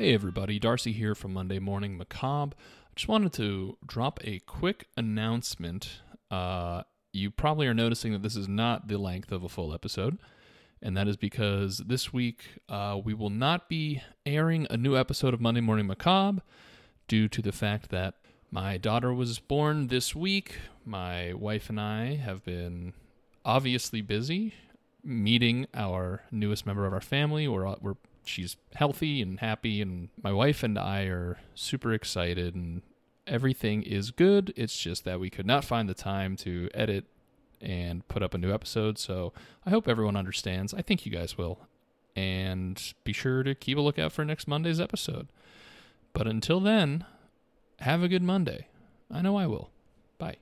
Hey everybody, Darcy here from Monday Morning Macabre. I just wanted to drop a quick announcement. Uh, you probably are noticing that this is not the length of a full episode, and that is because this week uh, we will not be airing a new episode of Monday Morning Macabre due to the fact that my daughter was born this week. My wife and I have been obviously busy meeting our newest member of our family. We're, we're she's healthy and happy and my wife and I are super excited and everything is good. It's just that we could not find the time to edit and put up a new episode. So I hope everyone understands. I think you guys will. And be sure to keep a lookout for next Monday's episode. But until then, have a good Monday. I know I will. Bye.